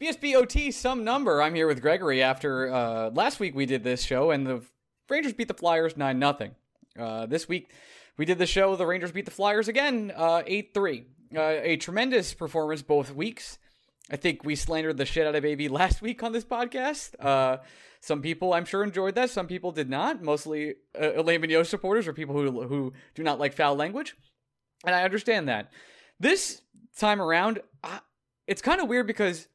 BSBOT, some number. I'm here with Gregory after uh, last week we did this show and the Rangers beat the Flyers 9 0. Uh, this week we did the show, the Rangers beat the Flyers again uh, 8 3. Uh, a tremendous performance both weeks. I think we slandered the shit out of AV last week on this podcast. Uh, some people, I'm sure, enjoyed that. Some people did not. Mostly uh, Alain Vigneault supporters or people who who do not like foul language, and I understand that. This time around, uh, it's kind of weird because,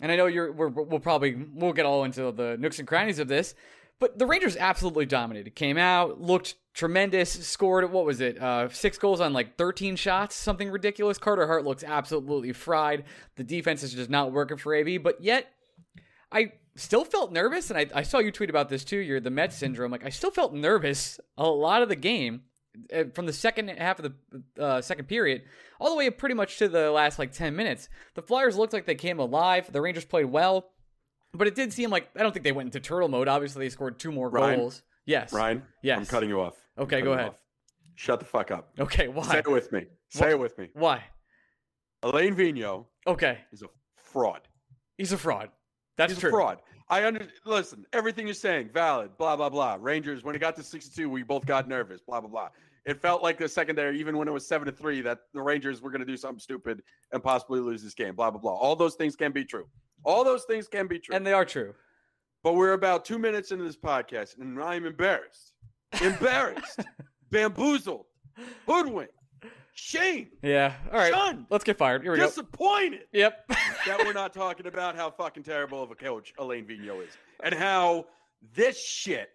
and I know you're, we will probably we'll get all into the nooks and crannies of this, but the Rangers absolutely dominated. Came out, looked tremendous, scored what was it? Uh, six goals on like 13 shots, something ridiculous. Carter Hart looks absolutely fried. The defense is just not working for AV, but yet I still felt nervous, and I, I saw you tweet about this too. You're the Mets syndrome. Like I still felt nervous a lot of the game from the second half of the uh, second period all the way pretty much to the last like 10 minutes. The Flyers looked like they came alive. The Rangers played well. But it did seem like I don't think they went into turtle mode. Obviously, they scored two more Ryan? goals. Yes. Ryan, Yes. I'm cutting you off. Okay, go ahead. off. Shut the fuck up. Okay, why? Say it with me. Say it with me. Why? Alain Vino. Okay, is a fraud. he's a fraud. That's He's true. a fraud. I under listen. Everything you're saying, valid. Blah blah blah. Rangers. When it got to 62, we both got nervous. Blah blah blah. It felt like the secondary, even when it was seven to three, that the Rangers were going to do something stupid and possibly lose this game. Blah blah blah. All those things can be true. All those things can be true. And they are true. But we're about two minutes into this podcast, and I'm embarrassed. Embarrassed. bamboozled. Hoodwinked. Shame. Yeah. All right. Shunned. Let's get fired. Here we go. Disappointed Yep. that we're not talking about how fucking terrible of a coach Alain Vigneault is and how this shit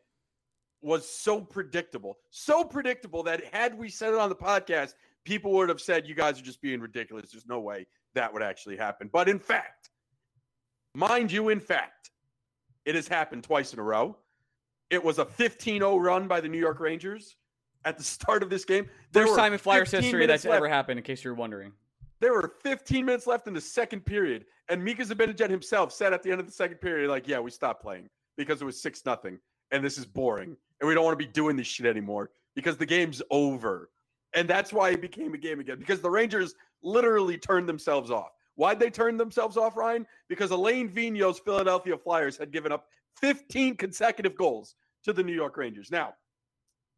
was so predictable. So predictable that had we said it on the podcast, people would have said, You guys are just being ridiculous. There's no way that would actually happen. But in fact, mind you, in fact, it has happened twice in a row. It was a 15 0 run by the New York Rangers at the start of this game. There First time in Flyers history that's ever happened. In case you're wondering. There were 15 minutes left in the second period, and Mika Zibanejad himself said at the end of the second period, like, "Yeah, we stopped playing because it was six nothing, and this is boring, and we don't want to be doing this shit anymore because the game's over." And that's why it became a game again because the Rangers literally turned themselves off. Why'd they turn themselves off, Ryan? Because Alain Vino's Philadelphia Flyers had given up 15 consecutive goals to the New York Rangers. Now,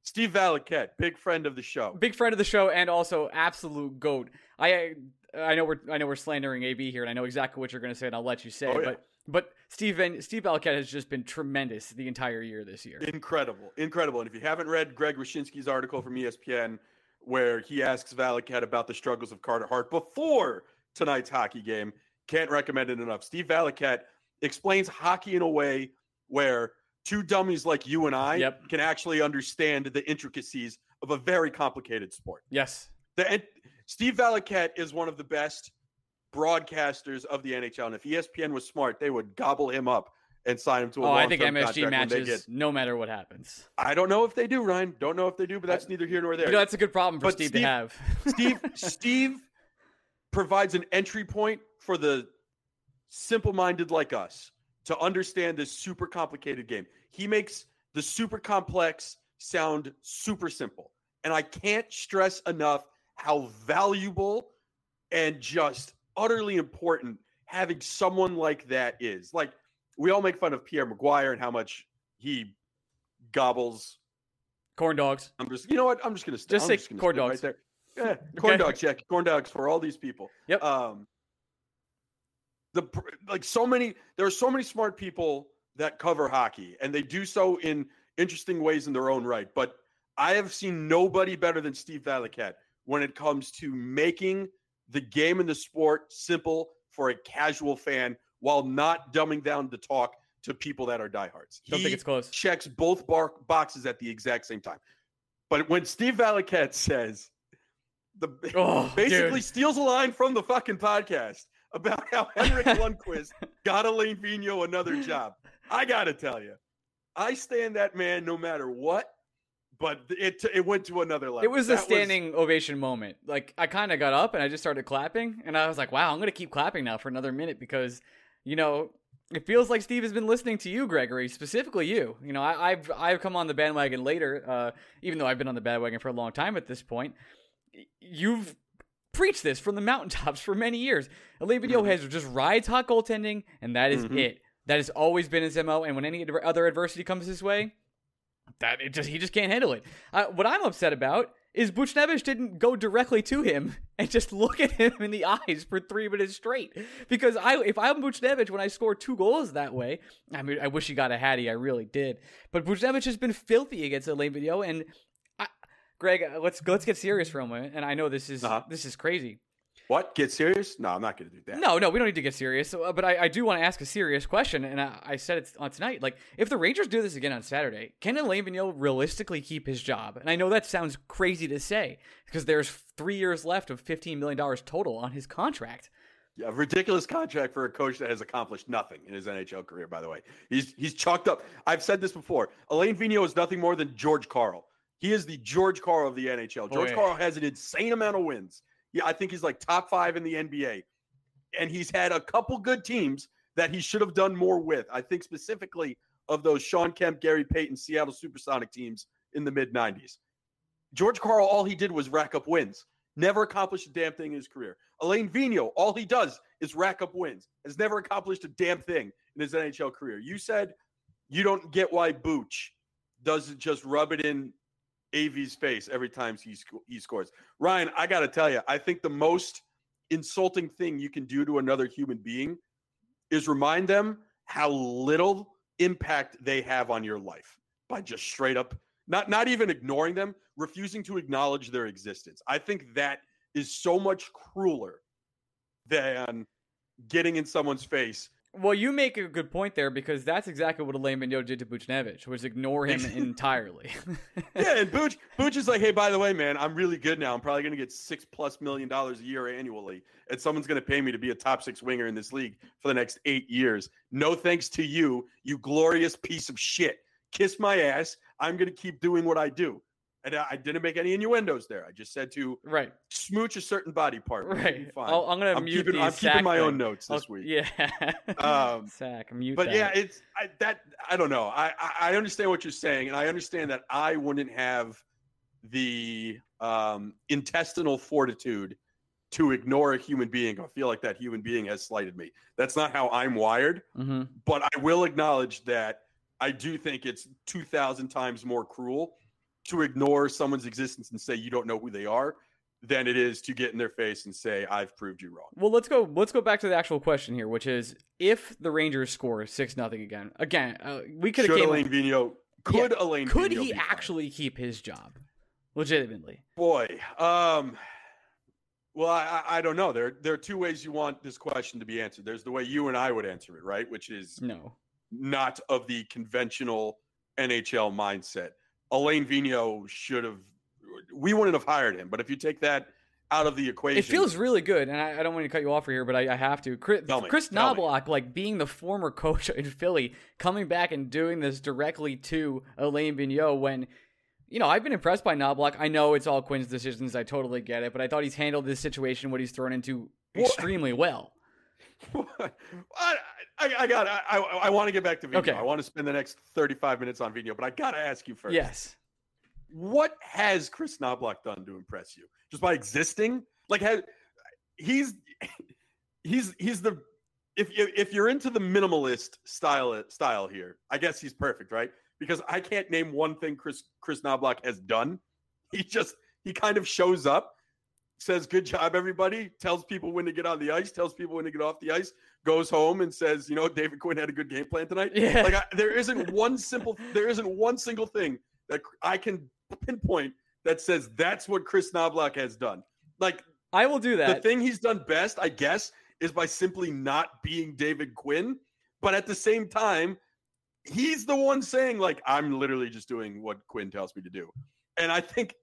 Steve Valiquette, big friend of the show. Big friend of the show and also absolute goat. I I know we're I know we're slandering AB here, and I know exactly what you're going to say, and I'll let you say. Oh, it, yeah. But but Steve Steve Valiquette has just been tremendous the entire year this year. Incredible, incredible. And if you haven't read Greg Wyshynski's article from ESPN, where he asks Valiquette about the struggles of Carter Hart before tonight's hockey game, can't recommend it enough. Steve Valiquette explains hockey in a way where two dummies like you and I Yep. can actually understand the intricacies of a very complicated sport. Yes. The, and Steve Valiquette is one of the best broadcasters of the NHL. And if ESPN was smart, they would gobble him up and sign him to a Oh, I think MSG contract when they matches get- no matter what happens. I don't know if they do, Ryan. Don't know if they do, but that's neither here nor there. You know, that's a good problem for But Steve, Steve- to have. Steve Steve provides an entry point for the simple minded like us to understand this super complicated game. He makes the super complex sound super simple. And I can't stress enough how valuable and just utterly important having someone like that is. Like, we all make fun of Pierre McGuire and how much he gobbles corn dogs. I'm just, you know what? I'm just gonna st- just I'm say just corn dogs right there. Yeah, corn Okay. dog check, corn dogs for all these people. Yep. Um, the like so many, there are so many smart people that cover hockey, and they do so in interesting ways in their own right. But I have seen nobody better than Steve Valiquette when it comes to making the game and the sport simple for a casual fan while not dumbing down the talk to people that are diehards. Don't He think it's close. checks both bar- boxes at the exact same time. But when Steve Valiquette says the Oh, basically dude. steals a line from the fucking podcast about how Henrik Lundqvist got Alain Vino another job, I gotta tell you, I stand that man no matter what. But it it went to another level. It was a That standing ovation moment. Like I kind of got up and I just started clapping, and I was like, "Wow, I'm gonna keep clapping now for another minute because, you know, it feels like Steve has been listening to you, Gregory, specifically you. You know, I, I've I've come on the bandwagon later, uh, even though I've been on the bandwagon for a long time at this point. You've preached this from the mountaintops for many years. Vigneault Mhm. has just rides hot goaltending, and that is Mhm. it. That has always been his mo. And when any adver- other adversity comes his way, that it just he just can't handle it. Uh, what I'm upset about is Buchnevich didn't go directly to him and just look at him in the eyes for three minutes straight. Because I, if I'm Buchnevich, when I score two goals that way, I mean, I wish he got a hattie. I really did. But Buchnevich has been filthy against Alain Vigneault, and I, Greg, uh, let's let's get serious for a moment. And I know this is Uh-huh. this is crazy. What? Get serious? No, I'm not going to do that. No, no, we don't need to get serious. Uh, but I, I do want to ask a serious question, and I, I said it on tonight. Like, if the Rangers do this again on Saturday, can Alain Vigneault realistically keep his job? And I know that sounds crazy to say because there's three years left of $15 million total on his contract. Yeah, ridiculous contract for a coach that has accomplished nothing in his NHL career. By the way, he's he's chalked up. I've said this before. Alain Vigneault is nothing more than George Karl. He is the George Karl of the NHL. George yeah. Karl has an insane amount of wins. Yeah, I think he's like top five in the NBA, and he's had a couple good teams that he should have done more with. I think specifically of those Shawn Kemp, Gary Payton, Seattle Supersonic teams in the mid '90s. George Karl, all he did was rack up wins. Never accomplished a damn thing in his career. Alain Vigneault, all he does is rack up wins. Has never accomplished a damn thing in his NHL career. You said you don't get why Booch doesn't just rub it in AV's face every time he sc- he scores. Ryan, I got to tell you, I think the most insulting thing you can do to another human being is remind them how little impact they have on your life by just straight up not not even ignoring them, refusing to acknowledge their existence. I think that is so much crueler than getting in someone's face. Well, you make a good point there because that's exactly what Alain Vigneault did to Buchnevich, was ignore him entirely. Yeah, and Booch Booch is like, hey, by the way, man, I'm really good now. I'm probably gonna get six plus million dollars a year annually, and someone's gonna pay me to be a top six winger in this league for the next eight years. No thanks to you, you glorious piece of shit. Kiss my ass. I'm gonna keep doing what I do. And I I didn't make any innuendos there. I just said to right, smooch a certain body part. Gonna right. fine. I'm going to I'm mute keeping, I'm keeping my own notes this I'll- week. Yeah. Um, sack, mute But that. yeah, it's I, that I don't know. I, I I understand what you're saying, and I understand that I wouldn't have the um, intestinal fortitude to ignore a human being. I feel like that human being has slighted me. That's not how I'm wired. hmm But I will acknowledge that I do think it's two thousand times more cruel to ignore someone's existence and say you don't know who they are than it is to get in their face and say I've proved you wrong. Well, let's go. Let's go back to the actual question here, which is if the Rangers score six nothing again. Again, uh, we could have came. Alain Vigneault could Alain could Vigneault he fired? actually keep his job? Legitimately. Boy, um, well, I, I I don't know. There there are two ways you want this question to be answered. There's the way you and I would answer it, right? Which is No. not of the conventional NHL mindset. Alain Vigneault should have. We wouldn't have hired him, but if you take that out of the equation, It feels really good, and I, I don't want to cut you off here, but I, I have to. Chris, me, Chris. Knoblauch, like being the former coach in Philly, coming back and doing this directly to Alain Vigneault when, you know, I've been impressed by Knoblauch. I know it's all Quinn's decisions. I totally get it, but I thought he's handled this situation, what he's thrown into, Well- extremely well. I, I, I got. I, I, want to get back to Vino. Okay. I want to spend the next thirty-five minutes on Vino, but I got to ask you first. Yes. What has Chris Knoblauch done to impress you? Just by existing? Like, has he's he's he's the if if if you're into the minimalist style style here, I guess he's perfect, right? Because I can't name one thing Chris Chris Knoblauch has done. He just he kind of shows up, says good job everybody, tells people when to get on the ice, tells people when to get off the ice, goes home and says, you know, David Quinn had a good game plan tonight. Yeah. Like I, there isn't one simple there isn't one single thing that I can pinpoint that says that's what Chris Knoblauch has done. Like I will do that. the thing he's done best, I guess, is by simply not being David Quinn. But at the same time, he's the one saying, like, I'm literally just doing what Quinn tells me to do. And I think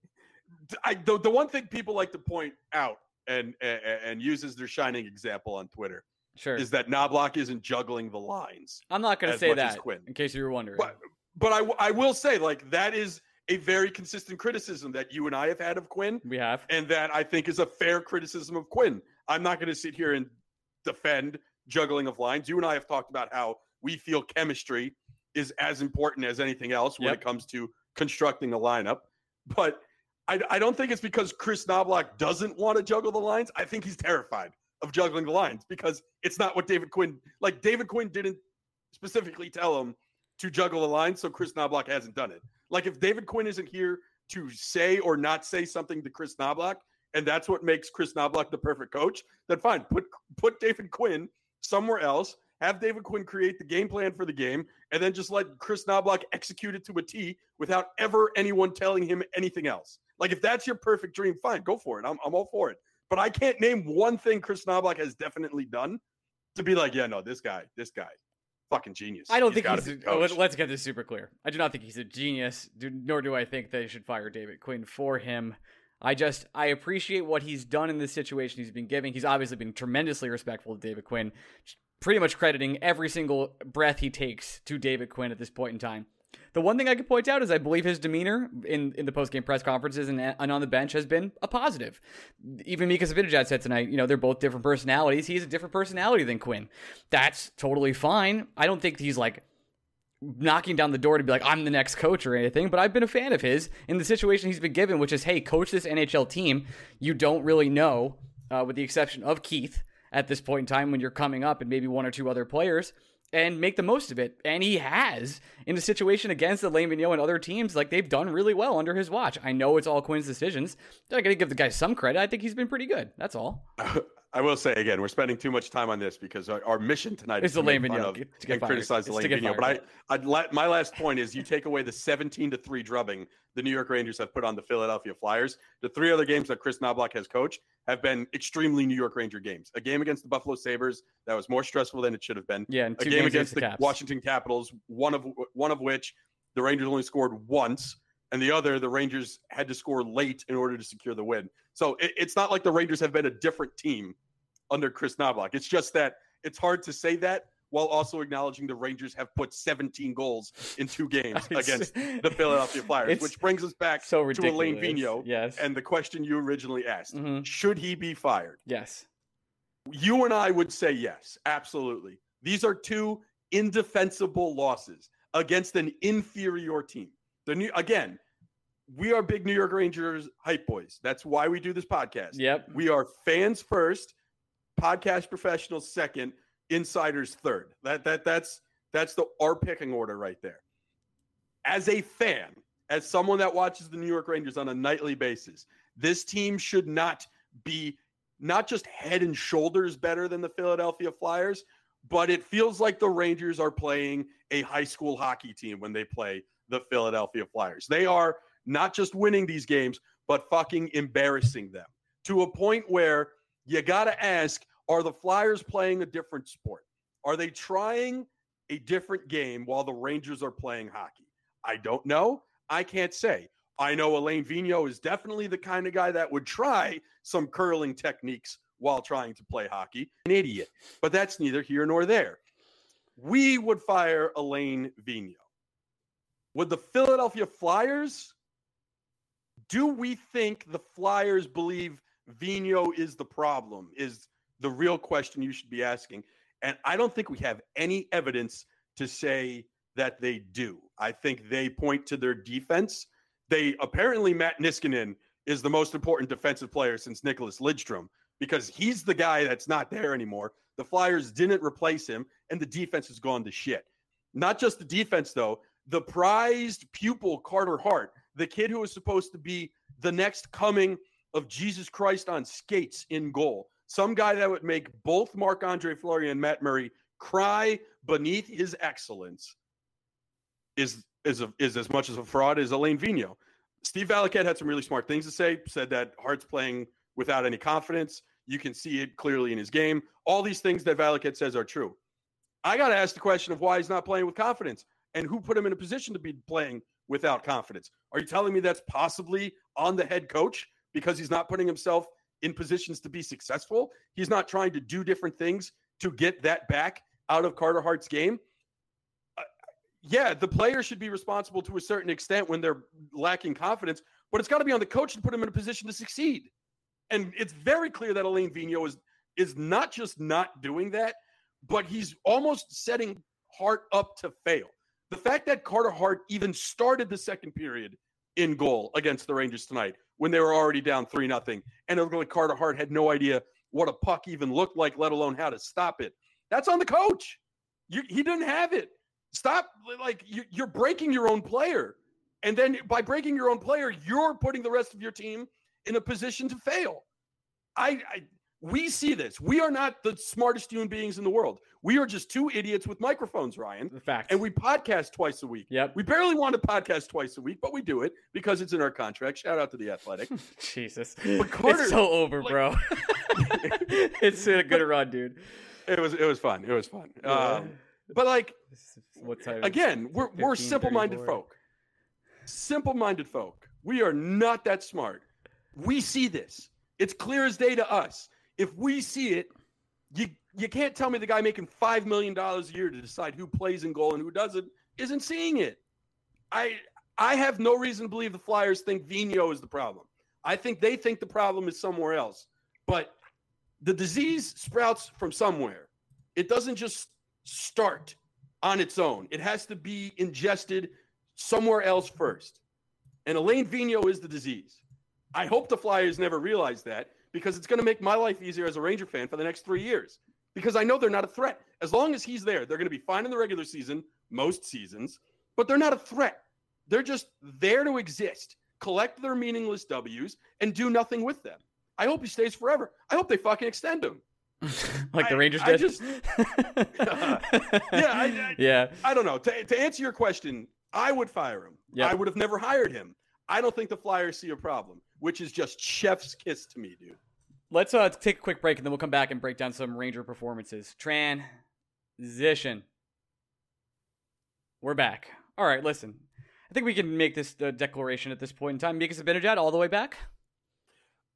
I the, the one thing people like to point out and, and and use as their shining example on Twitter sure. is that Knoblauch isn't juggling the lines. I'm not going to say that in case you were wondering. But but I, I will say like that is a very consistent criticism that you and I have had of Quinn we have. and that I think is a fair criticism of Quinn. I'm not going to sit here and defend juggling of lines. You and I have talked about how we feel chemistry is as important as anything else when Yep. it comes to constructing a lineup. But I, I don't think it's because Chris Knoblauch doesn't want to juggle the lines. I think he's terrified of juggling the lines because it's not what David Quinn like. David Quinn didn't specifically tell him to juggle the lines, so Chris Knoblauch hasn't done it. Like if David Quinn isn't here to say or not say something to Chris Knoblauch, and that's what makes Chris Knoblauch the perfect coach, then fine. Put put David Quinn somewhere else. Have David Quinn create the game plan for the game, and then just let Chris Knoblauch execute it to a T without ever anyone telling him anything else. Like if that's your perfect dream, fine, go for it. I'm I'm all for it. But I can't name one thing Chris Knoblauch has definitely done to be like, yeah, no, this guy, this guy, fucking genius. I don't think he's. be oh, let- let's get this super clear. I do not think he's a genius, do, nor do I think they should fire David Quinn for him. I just I appreciate what he's done in this situation he's been giving. He's obviously been tremendously respectful to David Quinn, pretty much crediting every single breath he takes to David Quinn at this point in time. The one thing I could point out is I believe his demeanor in, in the post game press conferences and, and on the bench has been a positive. Even Mika Zibanejad said tonight, you know, they're both different personalities. He's a different personality than Quinn. That's totally fine. I don't think he's like knocking down the door to be like, I'm the next coach or anything, but I've been a fan of his in the situation he's been given, which is, hey, coach this NHL team. You don't really know, uh, with the exception of Keith at this point in time when you're coming up and maybe one or two other players. And make the most of it. And he has in a situation against the Lane and other teams. Like they've done really well under his watch. I know it's all Quinn's decisions. I gotta give the guy some credit. I think he's been pretty good. That's all. I will say again, we're spending too much time on this because our, our mission tonight It's is the to make fun get- to get and fired. criticize the Lane Vigneault. But. I, I'd la- my last point is you take away the 17 to three drubbing the New York Rangers have put on the Philadelphia Flyers. The three other games that Chris Knoblauch has coached have been extremely New York Ranger games. A game against the Buffalo Sabres that was more stressful than it should have been. Yeah, and A game against the, Caps. Washington Capitals, one of one of which the Rangers only scored once, and the other the Rangers had to score late in order to secure the win. So it, it's not like the Rangers have been a different team under Chris Knoblauch. It's just that it's hard to say that while also acknowledging the Rangers have put 17 goals in two games against the Philadelphia Flyers, which brings us back so to. Alain Vino Yes. and the question you originally asked. Mhm. Should he be fired? Yes. You and I would say yes, absolutely. These are two indefensible losses against an inferior team. The new again, we are big New York Rangers hype boys. That's why we do this podcast. Yep. We are fans first, podcast professionals second, insiders third. That that that's that's the our picking order right there. As a fan, as someone that watches the New York Rangers on a nightly basis, this team should not be not just head and shoulders better than the Philadelphia Flyers, but it feels like the Rangers are playing a high school hockey team when they play the Philadelphia Flyers. They are not just winning these games, but fucking embarrassing them to a point where you got to ask are the Flyers playing a different sport? Are they trying a different game while the Rangers are playing hockey? I don't know. I can't say. I know Alain Vigneault is definitely the kind of guy that would try some curling techniques while trying to play hockey. An idiot. But that's neither here nor there. We would fire Alain Vigneault. Would the Philadelphia Flyers? Do we think the Flyers believe Vino is the problem? Is the real question you should be asking. And I don't think we have any evidence to say that they do. I think they point to their defense. They apparently Matt Niskanen is the most important defensive player since Nicklas Lidstrom because he's the guy that's not there anymore. The Flyers didn't replace him, and the defense has gone to shit. Not just the defense, though. The prized pupil Carter Hart, the kid who was supposed to be the next coming of Jesus Christ on skates in goal, some guy that would make both Marc Andre Fleury and Matt Murray cry beneath his excellence, is is a, is as much as a fraud as Alain Vigneault. Steve Valiquette had some really smart things to say. Said that Hart's playing without any confidence. You can see it clearly in his game. All these things that Valiquette says are true. I got to ask the question of why he's not playing with confidence and who put him in a position to be playing without confidence. Are you telling me that's possibly on the head coach because he's not putting himself in positions to be successful? He's not trying to do different things to get that back out of Carter Hart's game. Uh, yeah, the player should be responsible to a certain extent when they're lacking confidence, but it's got to be on the coach to put him in a position to succeed. And it's very clear that Alain Vigneault is is not just not doing that, but he's almost setting Hart up to fail. The fact that Carter Hart even started the second period in goal against the Rangers tonight when they were already down 3 nothing, and it looked like Carter Hart had no idea what a puck even looked like, let alone how to stop it. That's on the coach. You, he didn't have it. Stop. Like you, you're breaking your own player. And then by breaking your own player, you're putting the rest of your team in a position to fail. I, I we see this. We are not the smartest human beings in the world. We are just two idiots with microphones, Ryan. The fact. And we podcast twice a week. Yep. We barely want to podcast twice a week, but we do it because it's in our contract. Shout out to the Athletic. Jesus. But Carter, it's so over, like- bro. it's a good run, dude. it was it was fun. It was fun. Yeah. Um, but like what time? again, we're we're simple-minded folk. Simple-minded folk. We are not that smart. We see this. It's clear as day to us. If we see it, you you can't tell me the guy making five million dollars a year to decide who plays in goal and who doesn't isn't seeing it. I I have no reason to believe the Flyers think Vino is the problem. I think they think the problem is somewhere else. But the disease sprouts from somewhere. It doesn't just start on its own. It has to be ingested somewhere else first. And Alain Vino is the disease. I hope the Flyers never realize that because it's going to make my life easier as a Ranger fan for the next three years. Because I know they're not a threat. As long as he's there, they're going to be fine in the regular season, most seasons, but they're not a threat. They're just there to exist, collect their meaningless W's, and do nothing with them. I hope he stays forever. I hope they fucking extend him. like the I- Rangers I did. just- Yeah, I- I- yeah. I don't know. To, to answer your question, I would fire him. Yep. I would have never hired him. I don't think the Flyers see a problem, which is just chef's kiss to me, dude. Let's uh take a quick break and then we'll come back and break down some Ranger performances. Transition. We're back. All right, listen. I think we can make this uh, declaration at this point in time. Mika Zibanejad all the way back.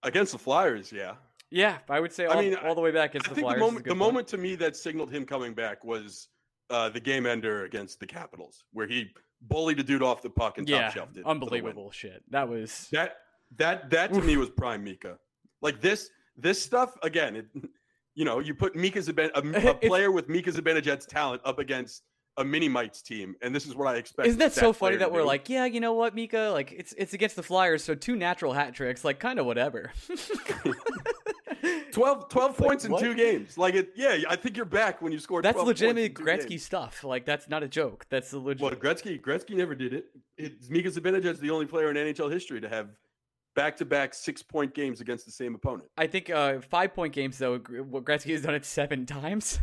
Against the Flyers, yeah. Yeah, I would say I mean, all the way back against I the Flyers. the moment the moment to me that signaled him coming back was uh, the game ender against the Capitals, where he bullied a dude off the puck and yeah, top shelved it. unbelievable shit. That was That that that to me was prime Mika. Like this this stuff again. It, you know, you put Mika Ziban, a, a player with Mika Zibanejad's talent up against a mini mites team, and this is what I expect. Isn't that so funny that we're do. like, yeah, you know what, Mika? Like, it's it's against the Flyers, so two natural hat tricks, like, kind of whatever. 12, 12 points in what? two games? Like it, yeah. I think you're back when you scored. That's 12 points legitimately in two Gretzky games. stuff. Like, that's not a joke. That's a legit. Well, Gretzky, Gretzky never did it. It's Mika Zibanejad's the only player in NHL history to have back-to-back six-point games against the same opponent. I think uh, five point games though. Gr- Gretzky has done it seven times.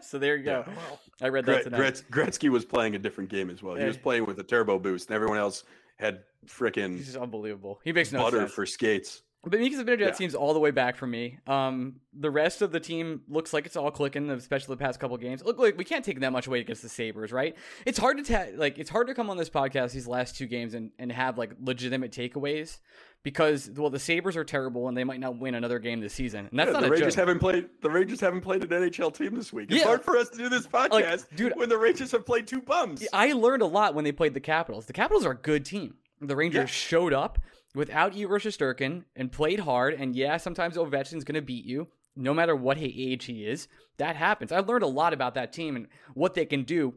so there you go. well, I read Gre- that tonight. Gretzky was playing a different game as well. He was playing with a turbo boost, and everyone else had frickin' He's just unbelievable. He makes no butter sense. for skates. But Mika Zibanejad Yeah. seems all the way back for me. Um, the rest of the team looks like it's all clicking, especially the past couple games. Look, like we can't take that much away against the Sabres, right? It's hard to ta- like it's hard to come on this podcast these last two games and, and have like legitimate takeaways because well the Sabres are terrible and they might not win another game this season, and that's Yeah, not the a Rangers joke. haven't played. The Rangers haven't played an NHL team this week. It's Yeah. hard for us to do this podcast, dude- when the Rangers have played two bums. I learned a lot when they played the Capitals. The Capitals are a good team. The Rangers Yeah. showed up without Igor Shesterkin and played hard. And yeah, sometimes Ovechkin's going to beat you. no matter what age he is, that happens. I learned a lot about that team and what they can do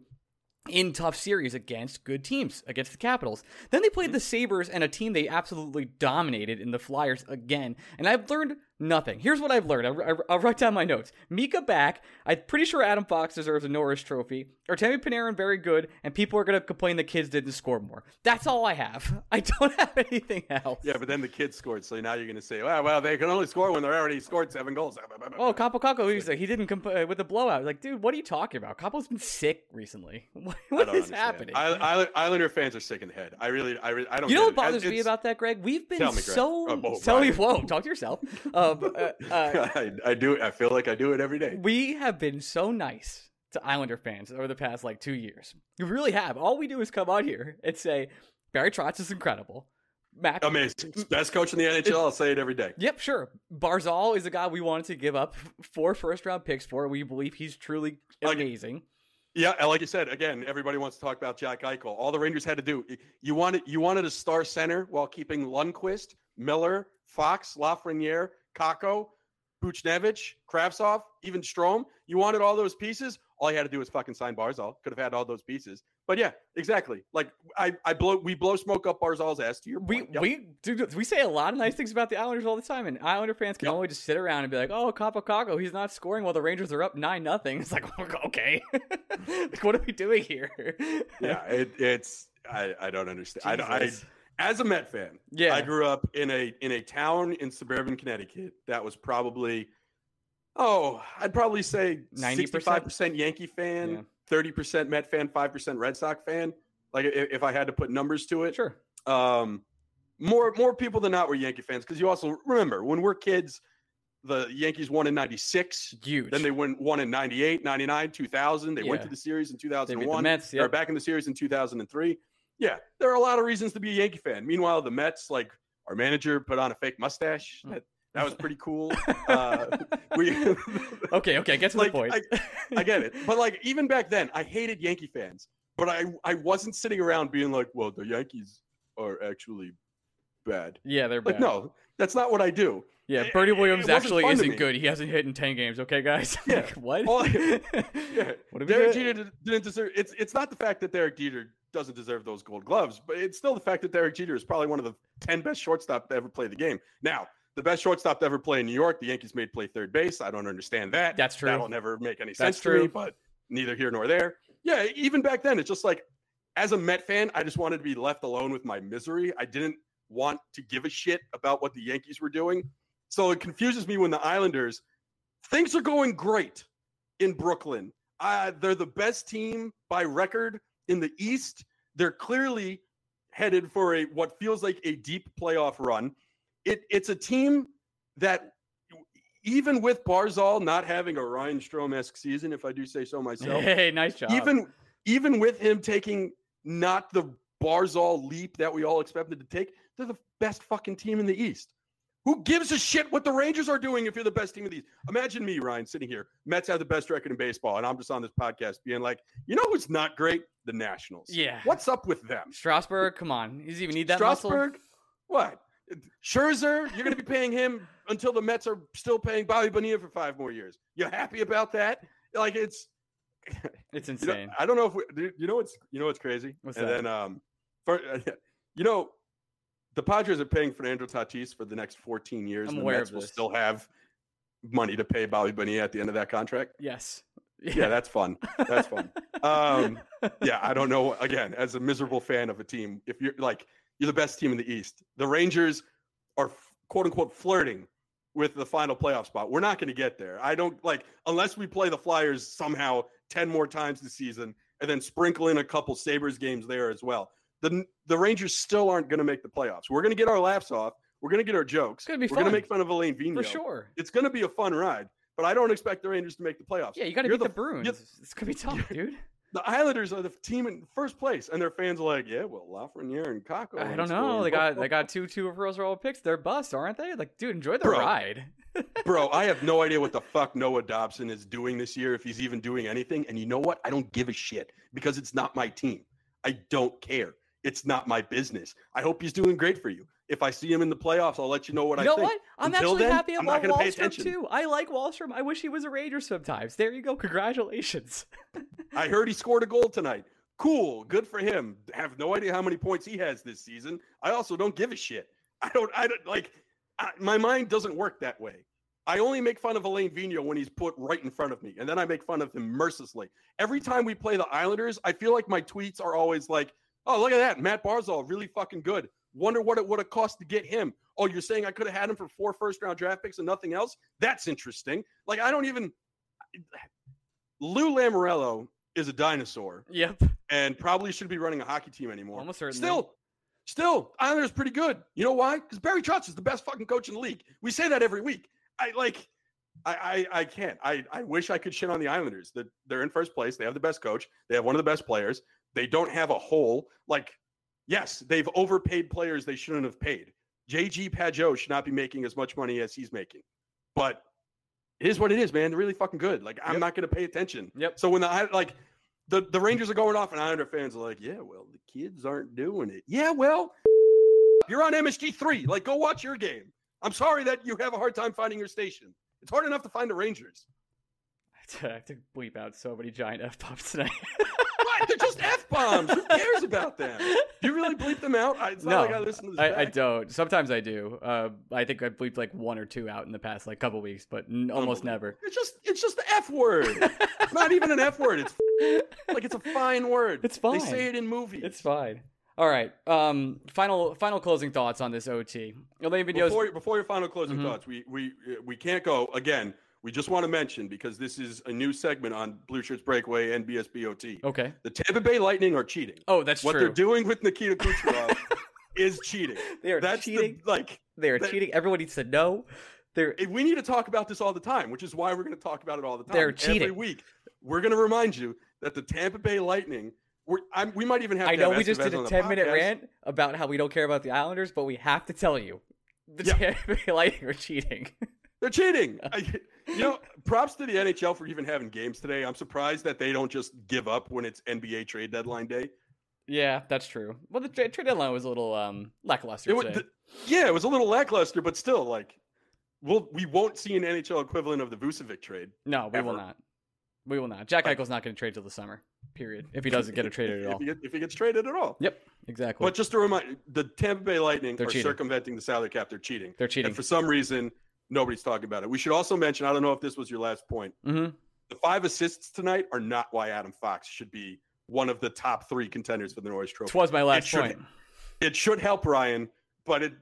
in tough series against good teams, against the Capitals. Then they played hmm. the Sabres and a team they absolutely dominated in the Flyers again. And I've learned nothing. Here's what I've learned. I, will write down my notes. Mika back. I'm pretty sure Adam Fox deserves a Norris Trophy. Artemi Panarin very good, and people are going to complain the kids didn't score more. That's all I have. I don't have anything else. Yeah, but then the kids scored, so now you're going to say, well, well, they can only score when they're already scored seven goals. Oh, Kaapo Kakko, he's like, he didn't comp- uh, with the blowout. Like, dude, what are you talking about? Kaapo's been sick recently. what, what is understand. happening? I, Islander fans are sick in the head. I really, I, really, I don't. You know what bothers me about that, Greg? We've been me, so. Greg. Oh, tell me, whoa, talk to yourself. Um, uh, uh, I, I do. I feel like I do it every day. We have been so nice to Islander fans over the past like two years. We really have. All we do is come out here and say Barry Trotz is incredible. Matt, amazing, best coach in the NHL. I'll say it every day. Yep, sure. Barzal is a guy we wanted to give up four first round picks for. We believe he's truly amazing. Like, yeah, like you said, again, everybody wants to talk about Jack Eichel. All the Rangers had to do, you wanted you wanted a star center while keeping Lundkvist, Miller, Fox, Lafreniere, Kakko, Buchnevich, Kravtsov, even Strome. You wanted all those pieces. All you had to do was fucking sign Barzal. Could have had all those pieces. But yeah, exactly. Like I, I blow, we blow smoke up Barzal's ass. To your point. we, yep. we do. We say a lot of nice things about the Islanders all the time, and Islander fans can yep. only just sit around and be like, "Oh, Kaapo Kakko, he's not scoring while the Rangers are up nine nothing." It's like, okay, like, what are we doing here? yeah, it, it's I, I don't understand. I, I as a Met fan, yeah, I grew up in a in a town in suburban Connecticut that was probably oh, I'd probably say ninety five percent Yankee fan, thirty yeah. percent Met fan, five percent Red Sox fan. Like if, if, I had to put numbers to it, sure. Um, more more people than not were Yankee fans because you also remember when we're kids, the Yankees won in 96. Huge. Then they won, won in 98, 99, 2000. They yeah. went to the series in 2001. They Mets, yep. They're back in the series in 2003 yeah, there are a lot of reasons to be a Yankee fan. Meanwhile, the Mets, like our manager, put on a fake mustache. Hmm. That, that was pretty cool. Uh, we okay, okay, I get to like, the point. I, I get it, but like even back then, I hated Yankee fans, but I I wasn't sitting around being like, well, the Yankees are actually bad. Yeah, they're like, bad. no, that's not what I do. Yeah, Bernie Williams actually isn't good. He hasn't hit in ten games. Okay, guys. Yeah. like, what? Well, yeah. what Derek Jeter didn't deserve. It's it's not the fact that Derek Jeter doesn't deserve those Gold Gloves, but it's still the fact that Derek Jeter is probably one of the ten best shortstop to ever play the game. Now, the best shortstop to ever play in New York, the Yankees made play third base. I don't understand that. That's true. That'll never make any sense That's to true. me. But neither here nor there. Yeah, even back then, it's just like as a Met fan, I just wanted to be left alone with my misery. I didn't want to give a shit about what the Yankees were doing. So it confuses me when the Islanders, things are going great in Brooklyn. Uh, they're the best team by record in the East. They're clearly headed for a what feels like a deep playoff run. It, it's a team that even with Barzal not having a Ryan Strome esque season, if I do say so myself. Hey, nice job. Even even with him taking not the Barzal leap that we all expected to take, they're the best fucking team in the East. Who gives a shit what the Rangers are doing if you're the best team of these? Imagine me, Ryan, sitting here. Mets have the best record in baseball, and I'm just on this podcast being like, you know who's not great? The Nationals. Yeah. What's up with them? Strasburg, come on. Does he even need that Strasburg, muscle? what? Scherzer, you're going to be paying him until the Mets are still paying Bobby Bonilla for five more years. You happy about that? Like it's, it's insane. You know, I don't know if we, you know what's you know what's crazy. What's and that? then um, for, you know the Padres are paying Fernando Tatis for the next 14 years. I'm the aware Mets will still have money to pay Bobby Bonilla at the end of that contract. Yes. Yeah, yeah that's fun. That's fun. um, yeah, I don't know. Again, as a miserable fan of a team, if you're like you're the best team in the East, the Rangers are quote unquote flirting with the final playoff spot. We're not going to get there. I don't like unless we play the Flyers somehow 10 more times this season and then sprinkle in a couple Sabres games there as well the the Rangers still aren't going to make the playoffs. We're going to get our laughs off. We're going to get our jokes. It's to be We're going to make fun of Alain Vigneault. For sure. It's going to be a fun ride, but I don't expect the Rangers to make the playoffs. Yeah, you got to beat the, the Bruins. It's going to be tough, dude. The Islanders are the team in first place, and their fans are like, "Yeah, well, Lafreniere and Kakko." I don't know. They got they got two two first roll picks. They're bust, aren't they? Like, dude, enjoy the bro, ride. bro, I have no idea what the fuck Noah Dobson is doing this year, if he's even doing anything. And you know what? I don't give a shit because it's not my team. I don't care. It's not my business. I hope he's doing great for you. If I see him in the playoffs, I'll let you know what You I know think. what? I'm Until actually then, happy about not gonna pay Wahlstrom too. I like Wahlstrom. I wish he was a Ranger sometimes. There you go. Congratulations. I heard he scored a goal tonight. Cool, good for him. Have no idea how many points he has this season. I also don't give a shit. I don't. I don't like. I, my mind doesn't work that way. I only make fun of Alain Vino when he's put right in front of me, and then I make fun of him mercilessly. Every time we play the Islanders, I feel like my tweets are always like, "Oh, look at that, Mat Barzal, really fucking good. Wonder what it would have cost to get him. Oh, you're saying I could have had him for four first round draft picks and nothing else? That's interesting. Like I don't even. Lou Lamoriello is a dinosaur yep. and probably should be running a hockey team anymore. Almost certainly. Still, still, Islanders pretty good. You know why? Because Barry Trotz is the best fucking coach in the league. We say that every week. I like. I, I I can't. I I wish I could shit on the Islanders. That they're in first place. They have the best coach. They have one of the best players. They don't have a hole. Like, yes, they've overpaid players they shouldn't have paid. JG Pageau should not be making as much money as he's making. But it is what it is, man. They're really fucking good. Like, I'm Yep. not going to pay attention. Yep. So when the I- like the the Rangers are going off, and Islander fans are like, "Yeah, well, the kids aren't doing it." Yeah, well, you're on MSG three. Like, go watch your game. I'm sorry that you have a hard time finding your station. It's hard enough to find the Rangers. I have to bleep out so many giant f bombs tonight. What? They're just f bombs. Who cares about them? Do you really bleep them out? I, it's not like I No, listen to this. I, I don't. Sometimes I do. Uh, I think I bleeped like one or two out in the past like couple weeks, but n- almost never. It's just it's just the f word. It's not even an f word. It's like it's a fine word. It's They fine. say it in movies. It's fine. All right. Um. Final final closing thoughts on this OT. Alain videos. before, before your final closing Mhm. thoughts, we we we can't go again. We just want to mention because this is a new segment on Blue Shirts Breakaway and BSBOT. Okay. The Tampa Bay Lightning are cheating. Oh, that's what true. they're doing with Nikita Kucherov is cheating. They are That's cheating. The, like they are that- cheating. Everyone needs to know. They're we need to talk about this all the time, which is why we're going to talk about it all the time. They're cheating. every week. We're going to remind you that the Tampa Bay Lightning. We're, I'm, we might even have. To I to know have we just did a 10 minute rant about how we don't care about the Islanders, but we have to tell you the Yeah. Tampa Bay Lightning are cheating. They're cheating. I, you know, props to the NHL for even having games today. I'm surprised that they don't just give up when it's NBA trade deadline day. yeah, that's true. Well, the trade, trade deadline was a little um lackluster It wa- today. th- yeah, it was a little lackluster, but still, like, we'll we won't see an NHL equivalent of the Vucevic trade. no, we will not. We will not. Jack Eichel's not going to trade till the summer. Period. If he doesn't get a traded at if all. he, get- if he gets traded at all. Yep. Exactly. But just to remind, the Tampa Bay Lightning They're are cheating. circumventing the salary cap. They're cheating, They're cheating. and for some reason, nobody's talking about it. We should also mention. I don't know if this was your last point. hmm The five assists tonight are not why Adam Fox should be one of the top three contenders for the Norris Trophy. Twas my last should- point. It should help Ryan, but it.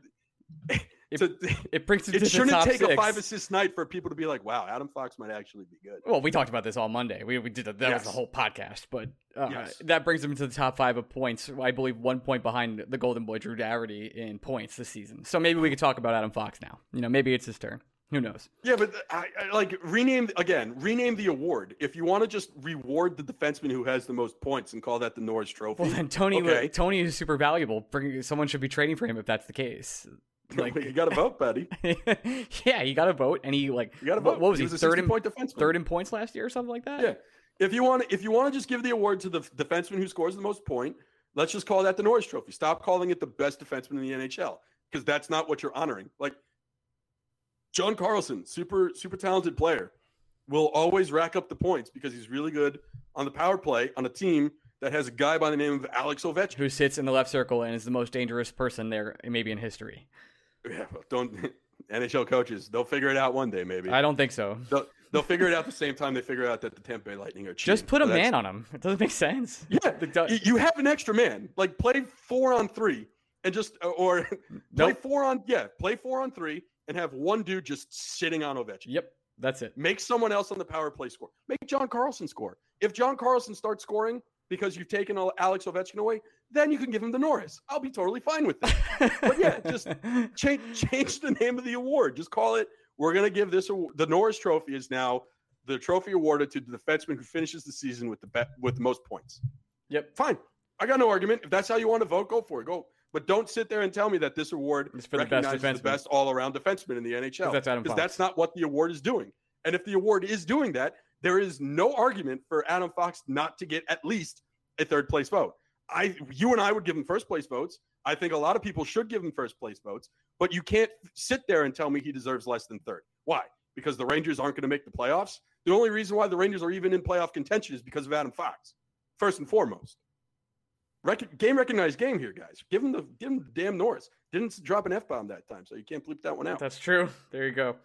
It- to- It brings it, it to shouldn't top take six. a five assist night for people to be like, "Wow, Adam Fox might actually be good." Well, we talked about this all Monday. We, we did that. That was the whole podcast. But uh, Yes. that brings him to the top five of points. I believe one point behind the Golden Boy Drew Doughty in points this season. So maybe we could talk about Adam Fox now. You know, maybe it's his turn. Who knows? Yeah, but I, I like rename again. Rename the award if you want to just reward the defenseman who has the most points and call that the Norris Trophy. Well, then Tony Okay. Tony is super valuable. Bring someone should be trading for him if that's the case. Like, you got to vote, buddy. yeah, he got a vote, and he like You got to vote. what was he, was third in 60-point defenseman. third in points last year or something like that? Yeah. If you want, if you want to just give the award to the defenseman who scores the most point, let's just call that the Norris Trophy. Stop calling it the best defenseman in the NHL because that's not what you're honoring. Like John Carlson, super super talented player, will always rack up the points because he's really good on the power play on a team that has a guy by the name of Alex Ovechkin. Who sits in the left circle and is the most dangerous person there, maybe in history? Yeah, don't NHL coaches. They'll figure it out one day, maybe. I don't think so. They'll, they'll figure it out the same time they figure out that the Tampa Bay Lightning are cheating. Just put a So man on them. It doesn't make sense. Yeah, The you have an extra man. Like play four on three and just uh, or play four on yeah, play four on three and have one dude just sitting on Ovechkin. Yep, that's it. Make someone else on the power play score. Make John Carlson score. If John Carlson starts scoring because you've taken Alex Ovechkin away, then you can give him the Norris. I'll be totally fine with that. But yeah, just change change the name of the award. Just call it. We're gonna give this award. The Norris Trophy is now the trophy awarded to the defenseman who finishes the season with the bet with the most points. yep. Fine, I got no argument. If that's how you want to vote, go for it. Go. But don't sit there and tell me that this award It's for the best recognizes defenseman. the best all-around defenseman in the NHL. that's Adam Because that's not what the award is doing. And if the award is doing that, there is no argument for Adam Fox not to get at least a third place vote. I, you and I would give him first place votes. I think a lot of people should give him first place votes, but you can't sit there and tell me he deserves less than third. Why? Because the Rangers aren't going to make the playoffs. The only reason why the Rangers are even in playoff contention is because of Adam Fox, first and foremost. Rec- game recognized game here, guys. Give him the give him the damn Norris. Didn't drop an f bomb that time, so you can't bleep that one out. That's true. There you go.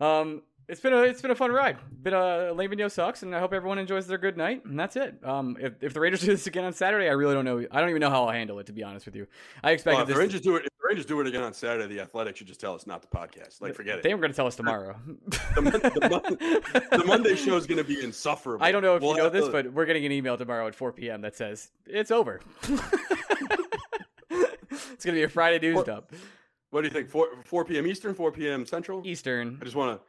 Um, it's been a it's been a fun ride. Bit uh, Alain Vigneault sucks, and I hope everyone enjoys their good night. And that's it. Um, if, if the Rangers do this again on Saturday, I really don't know. I don't even know how I'll handle it. To be honest with you, I expect Well, if the Rangers do it, if the Rangers do it again on Saturday, the Athletic should just tell us not to podcast. Like, forget they it. They were going to tell us tomorrow. The, the, Mon- the Monday show is going to be insufferable. I don't know if We'll you know this, to- but we're getting an email tomorrow at 4 p.m. that says it's over. it's going to be a Friday news Or- dump. what do you think? Four four p.m. Eastern, four p.m. Central. Eastern. I just want to.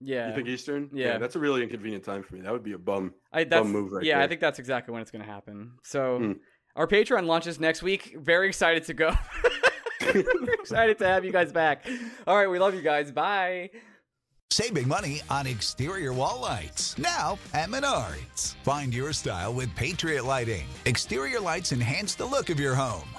Yeah. You think Eastern? Yeah. that's a really inconvenient time for me. That would be a bum. I, that's, bum move right yeah, I think that's exactly when it's going to happen. So Hmm. our Patreon launches next week. Very excited to go. Excited to have you guys back. All right, we love you guys. Bye. Saving money on exterior wall lights. Now at Menards. Find your style with Patriot Lighting. Exterior lights enhance the look of your home.